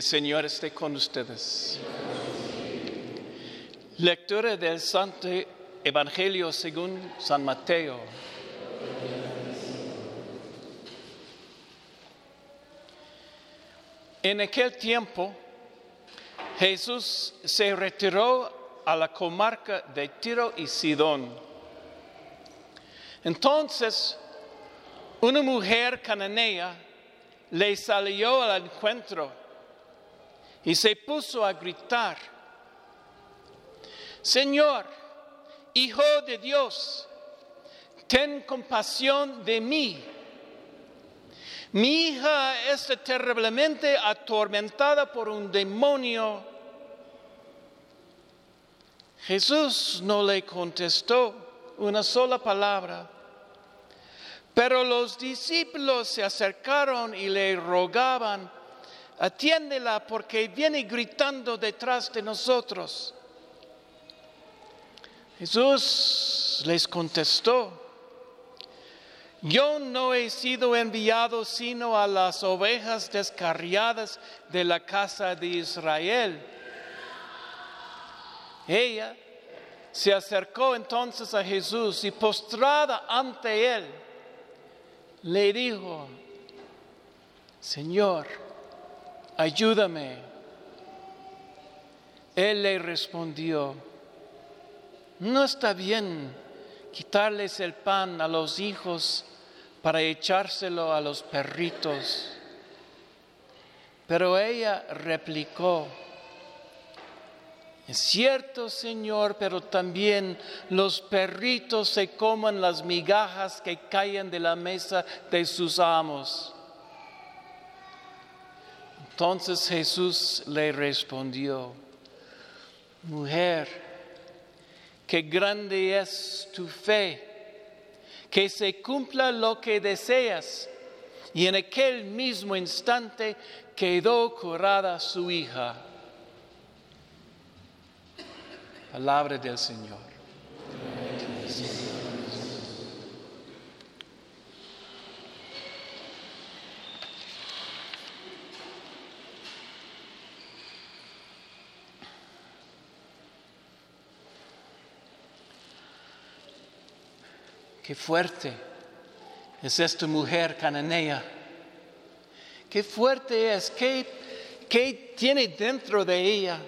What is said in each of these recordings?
El Señor esté con ustedes. Lectura del Santo Evangelio según San Mateo. En aquel tiempo, Jesús se retiró a la comarca de Tiro y Sidón. Entonces, una mujer cananea le salió al encuentro y se puso a gritar, Señor, Hijo de Dios, ten compasión de mí. Mi hija está terriblemente atormentada por un demonio. Jesús no le contestó una sola palabra. Pero los discípulos se acercaron y le rogaban, atiéndela porque viene gritando detrás de nosotros. Jesús les contestó, yo no he sido enviado sino a las ovejas descarriadas de la casa de Israel. Ella se acercó entonces a Jesús y postrada ante él, le dijo, Señor, ayúdame. Él le respondió, no está bien quitarles el pan a los hijos para echárselo a los perritos. Pero ella replicó, es cierto, Señor, pero también los perritos se comen las migajas que caen de la mesa de sus amos. Entonces Jesús le respondió, mujer, qué grande es tu fe, que se cumpla lo que deseas. Y en aquel mismo instante quedó curada su hija. Palabra del Señor. Qué fuerte es esta mujer cananea. Qué fuerte es, qué, qué tiene dentro de ella.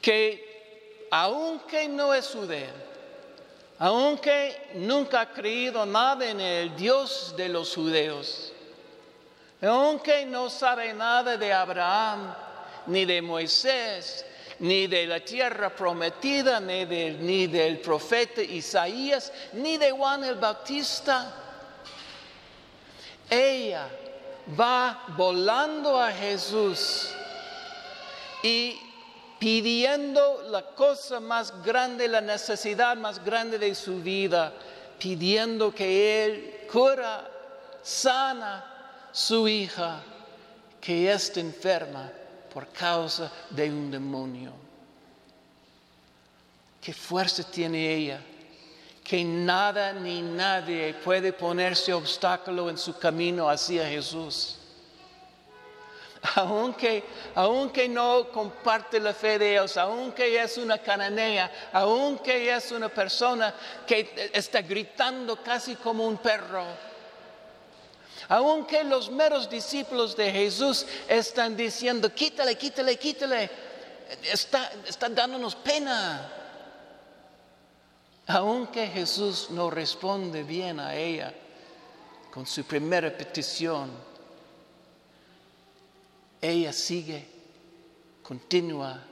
Que aunque no es judeo, aunque nunca ha creído nada en el Dios de los judeos, aunque no sabe nada de Abraham, ni de Moisés, ni de la tierra prometida, ni, ni del profeta Isaías, ni de Juan el Bautista, ella va volando a Jesús y pidiendo la cosa más grande, la necesidad más grande de su vida, pidiendo que Él cura, sana su hija que está enferma por causa de un demonio. ¿Qué fuerza tiene ella? Que nada ni nadie puede ponerse obstáculo en su camino hacia Jesús aunque, aunque no comparte la fe de Dios, aunque es una cananea, aunque es una persona que está gritando casi como un perro, aunque los meros discípulos de Jesús están diciendo, quítale, quítale, quítale, está, está dándonos pena. Aunque Jesús no responde bien a ella con su primera petición, ella sigue, continúa,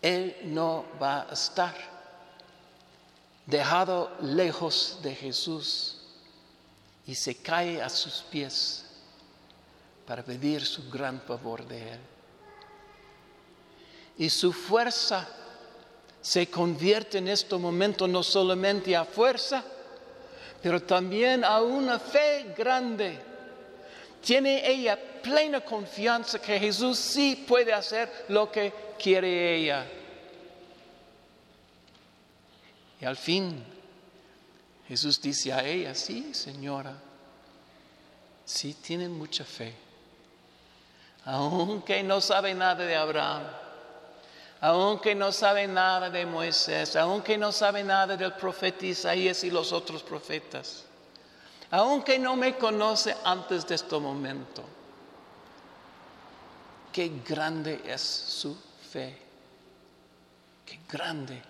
Él no va a estar dejado lejos de Jesús y se cae a sus pies para pedir su gran favor de Él. Y su fuerza se convierte en este momento no solamente a fuerza, pero también a una fe grande tiene ella plena confianza que Jesús sí puede hacer lo que quiere ella. Y al fin Jesús dice a ella, sí, señora, sí tienen mucha fe. aunque no sabe nada de Abraham, aunque no sabe nada de Moisés, aunque no sabe nada del profeta Isaías y los otros profetas, aunque no me conoce antes de este momento, qué grande es su fe, qué grande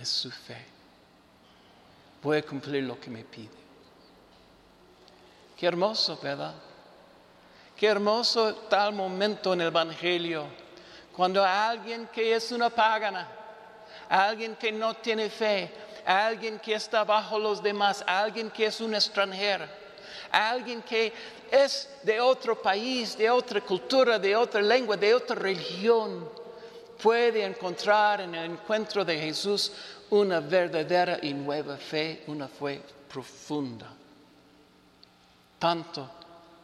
es su fe. Voy a cumplir lo que me pide. Qué hermoso, ¿verdad? Qué hermoso tal momento en el Evangelio, cuando alguien que es una pagana, alguien que no tiene fe, alguien que está bajo los demás, alguien que es un extranjero, alguien que es de otro país, de otra cultura, de otra lengua, de otra religión, puede encontrar en el encuentro de Jesús una verdadera y nueva fe, una fe profunda. Tanto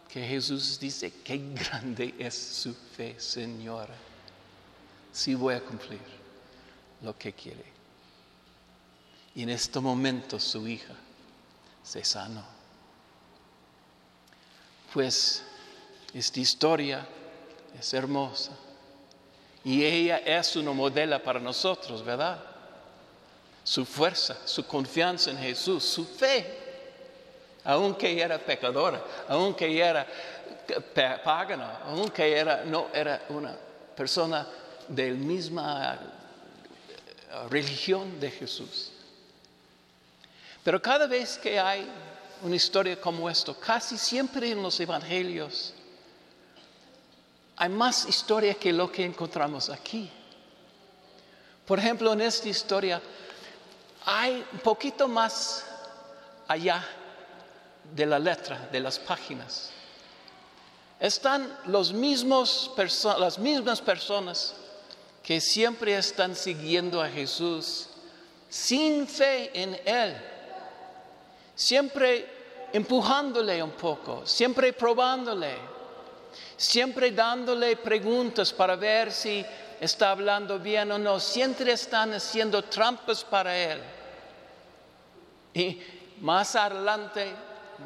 que Jesús dice, qué grande es su fe, Señora. Sí voy a cumplir lo que quiere. Y en este momento su hija se sanó. Pues esta historia es hermosa. Y ella es una modelo para nosotros, ¿verdad? Su fuerza, su confianza en Jesús, su fe aunque era pecadora, aunque era pagana, aunque era, no era una persona de la misma eh, religión de Jesús. Pero cada vez que hay una historia como esto, casi siempre en los evangelios, hay más historia que lo que encontramos aquí. Por ejemplo, en esta historia hay un poquito más allá de la letra, de las páginas. Están los mismos las mismas personas que siempre están siguiendo a Jesús sin fe en Él, siempre empujándole un poco, siempre probándole, siempre dándole preguntas para ver si está hablando bien o no, siempre están haciendo trampas para Él. Y más adelante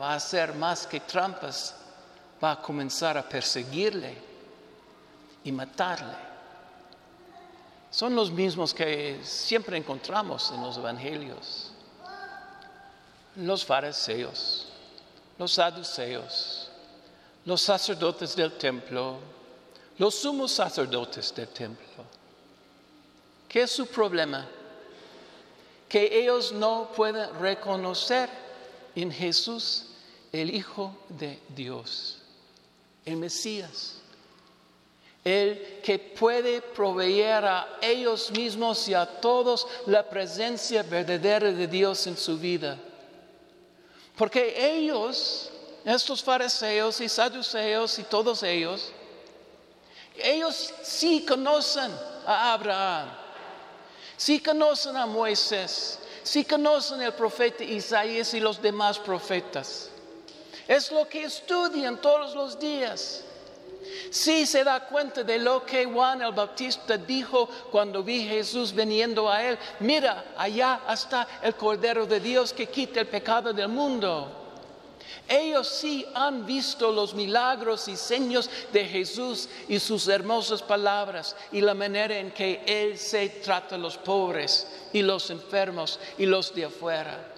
va a hacer más que trampas, va a comenzar a perseguirle y matarle. Son los mismos que siempre encontramos en los evangelios. Los fariseos, los saduceos, los sacerdotes del templo, los sumos sacerdotes del templo. ¿Qué es su problema? Que ellos no pueden reconocer en Jesús, el Hijo de Dios, el Mesías, el que puede proveer a ellos mismos y a todos la presencia verdadera de Dios en su vida. Porque ellos, estos fariseos y saduceos y todos ellos, ellos sí conocen a Abraham, sí conocen a Moisés, si conocen el profeta Isaías y los demás profetas. Es lo que estudian todos los días. Si se da cuenta de lo que Juan el Bautista dijo cuando vi Jesús viniendo a él. Mira, allá está el Cordero de Dios que quita el pecado del mundo. Ellos sí han visto los milagros y seños de Jesús y sus hermosas palabras y la manera en que Él se trata a los pobres y los enfermos y los de afuera.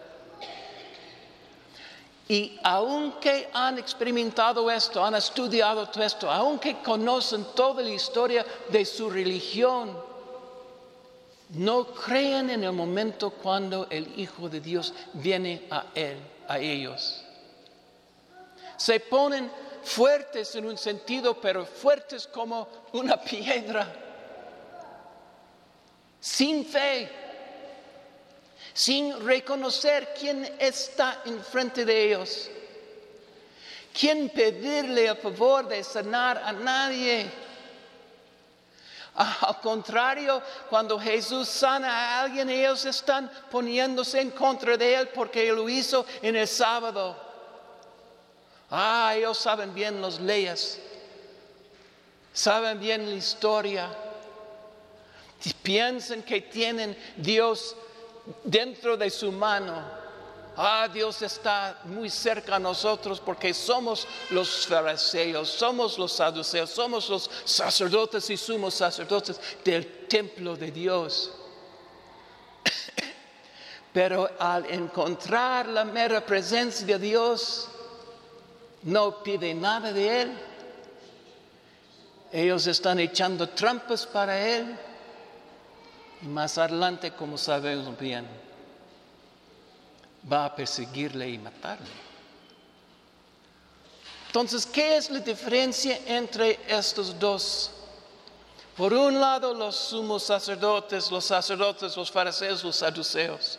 Y aunque han experimentado esto, han estudiado todo esto, aunque conocen toda la historia de su religión, no creen en el momento cuando el Hijo de Dios viene a él, a ellos se ponen fuertes en un sentido, pero fuertes como una piedra, sin fe, sin reconocer quién está enfrente de ellos, quién pedirle a favor de sanar a nadie. Al contrario, cuando Jesús sana a alguien, ellos están poniéndose en contra de él porque lo hizo en el sábado. Ah, ellos saben bien las leyes, saben bien la historia, piensan que tienen Dios dentro de su mano Ah, Dios está muy cerca a nosotros porque somos los fariseos, somos los saduceos, somos los sacerdotes y sumos sacerdotes del templo de Dios. Pero al encontrar la mera presencia de Dios, no pide nada de Él. Ellos están echando trampas para Él. Y más adelante, como sabemos bien, va a perseguirle y matarle. Entonces, ¿qué es la diferencia entre estos dos? Por un lado, los sumos sacerdotes, los sacerdotes, los fariseos, los saduceos.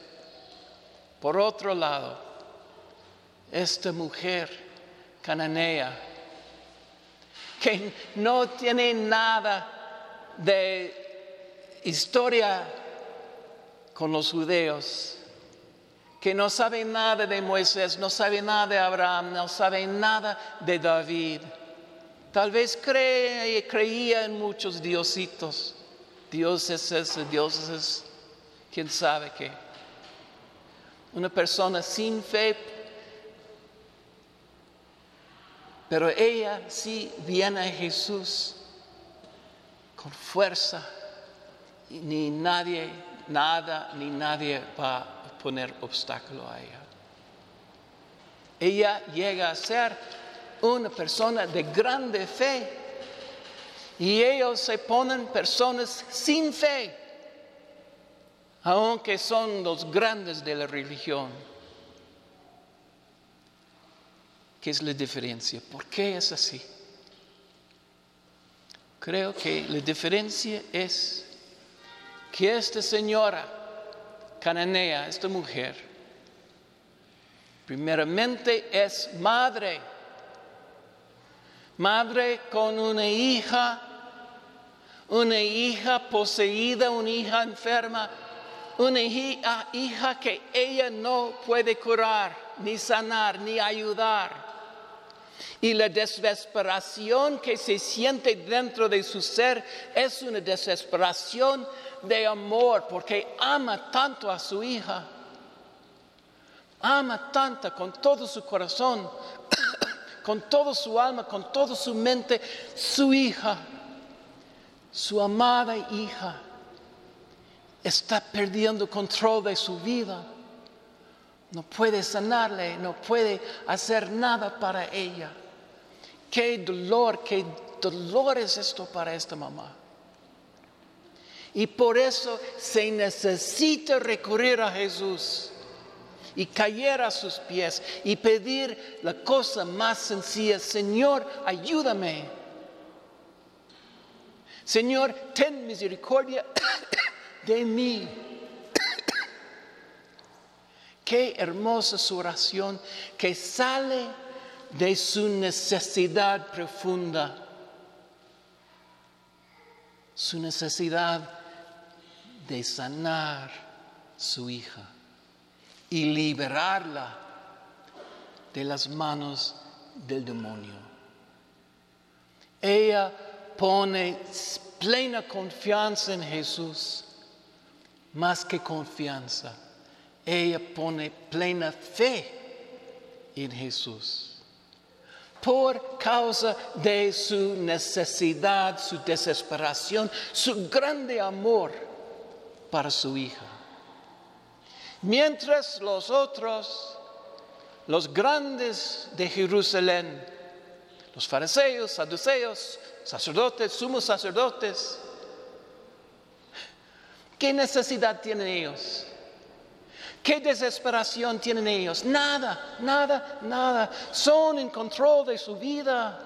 Por otro lado, esta mujer cananea, que no tiene nada de historia con los judíos, que no sabe nada de Moisés, no sabe nada de Abraham, no sabe nada de David. Tal vez creía en muchos diositos. Dios es ese, Dios es quién sabe qué. Una persona sin fe, pero ella sí viene a Jesús con fuerza y ni nadie, nada, ni nadie va poner obstáculo a ella. Ella llega a ser una persona de grande fe y ellos se ponen personas sin fe, aunque son los grandes de la religión. ¿Qué es la diferencia? ¿Por qué es así? Creo que la diferencia es que esta señora cananea, esta mujer, primeramente es madre, madre con una hija, una hija poseída, una hija enferma, una hija, hija que ella no puede curar, ni sanar, ni ayudar. Y la desesperación que se siente dentro de su ser es una desesperación de amor porque ama tanto a su hija. Ama tanto con todo su corazón, con toda su alma, con toda su mente, su hija, su amada hija. Está perdiendo control de su vida. No puede sanarle, no puede hacer nada para ella. Qué dolor, qué dolor es esto para esta mamá. Y por eso se necesita recurrir a Jesús y caer a sus pies y pedir la cosa más sencilla, Señor, ayúdame. Señor, ten misericordia de mí. Qué hermosa su oración que sale de su necesidad profunda, su necesidad de sanar su hija y liberarla de las manos del demonio. Ella pone plena confianza en Jesús, más que confianza. Ella pone plena fe en Jesús por causa de su necesidad, su desesperación, su grande amor para su hija. Mientras los otros, los grandes de Jerusalén, los fariseos, saduceos, sacerdotes, sumos sacerdotes, ¿qué necesidad tienen ellos? ¿Qué desesperación tienen ellos? Nada, nada, nada. Son en control de su vida.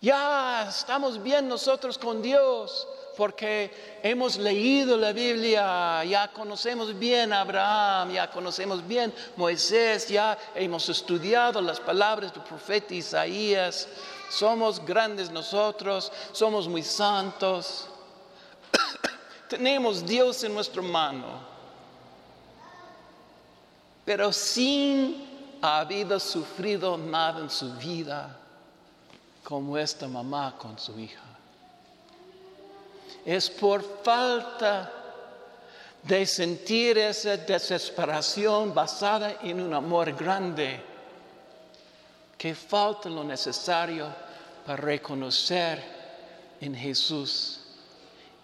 Ya estamos bien nosotros con Dios porque hemos leído la Biblia, ya conocemos bien a Abraham, ya conocemos bien Moisés, ya hemos estudiado las palabras del profeta Isaías, somos grandes nosotros, somos muy santos, tenemos Dios en nuestra mano, pero sin haber sufrido nada en su vida como esta mamá con su hija. Es por falta de sentir esa desesperación basada en un amor grande, que falta lo necesario para reconocer en Jesús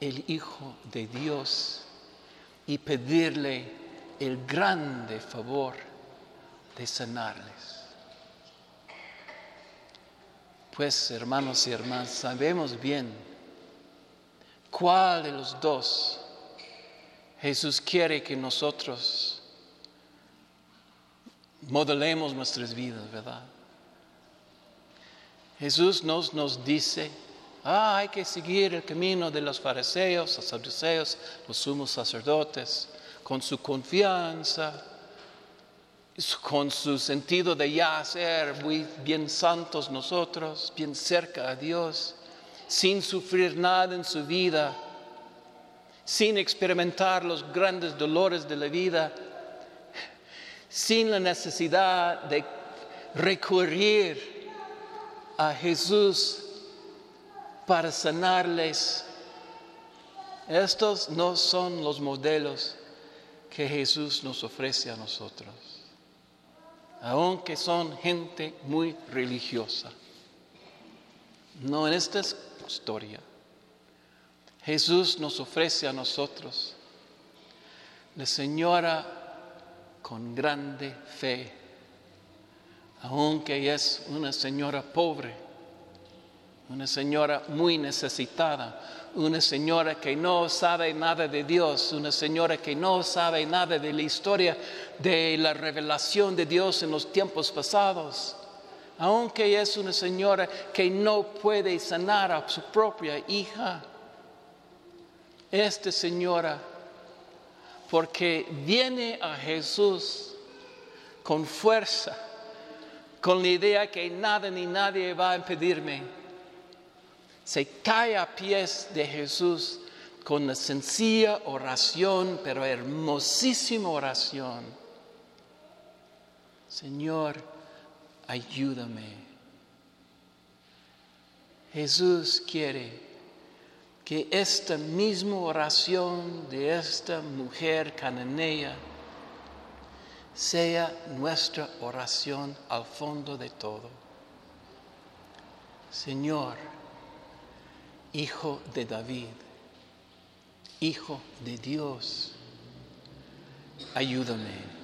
el Hijo de Dios y pedirle el grande favor de sanarles. Pues hermanos y hermanas, sabemos bien cuál de los dos Jesús quiere que nosotros modelemos nuestras vidas, ¿verdad? Jesús nos, nos dice, ah, hay que seguir el camino de los fariseos, los saduceos, los sumos sacerdotes, con su confianza, con su sentido de ya ser muy bien santos nosotros, bien cerca a Dios, sin sufrir nada en su vida sin experimentar los grandes dolores de la vida, sin la necesidad de recurrir a Jesús para sanarles. Estos no son los modelos que Jesús nos ofrece a nosotros, aunque son gente muy religiosa. No en esta historia. Jesús nos ofrece a nosotros la señora con grande fe, aunque es una señora pobre, una señora muy necesitada, una señora que no sabe nada de Dios, una señora que no sabe nada de la historia de la revelación de Dios en los tiempos pasados, aunque es una señora que no puede sanar a su propia hija esta señora porque viene a Jesús con fuerza, con la idea que nada ni nadie va a impedirme. Se cae a pies de Jesús con una sencilla oración, pero hermosísima oración. Señor, ayúdame. Jesús quiere que esta misma oración de esta mujer cananea sea nuestra oración al fondo de todo. Señor, Hijo de David, Hijo de Dios, ayúdame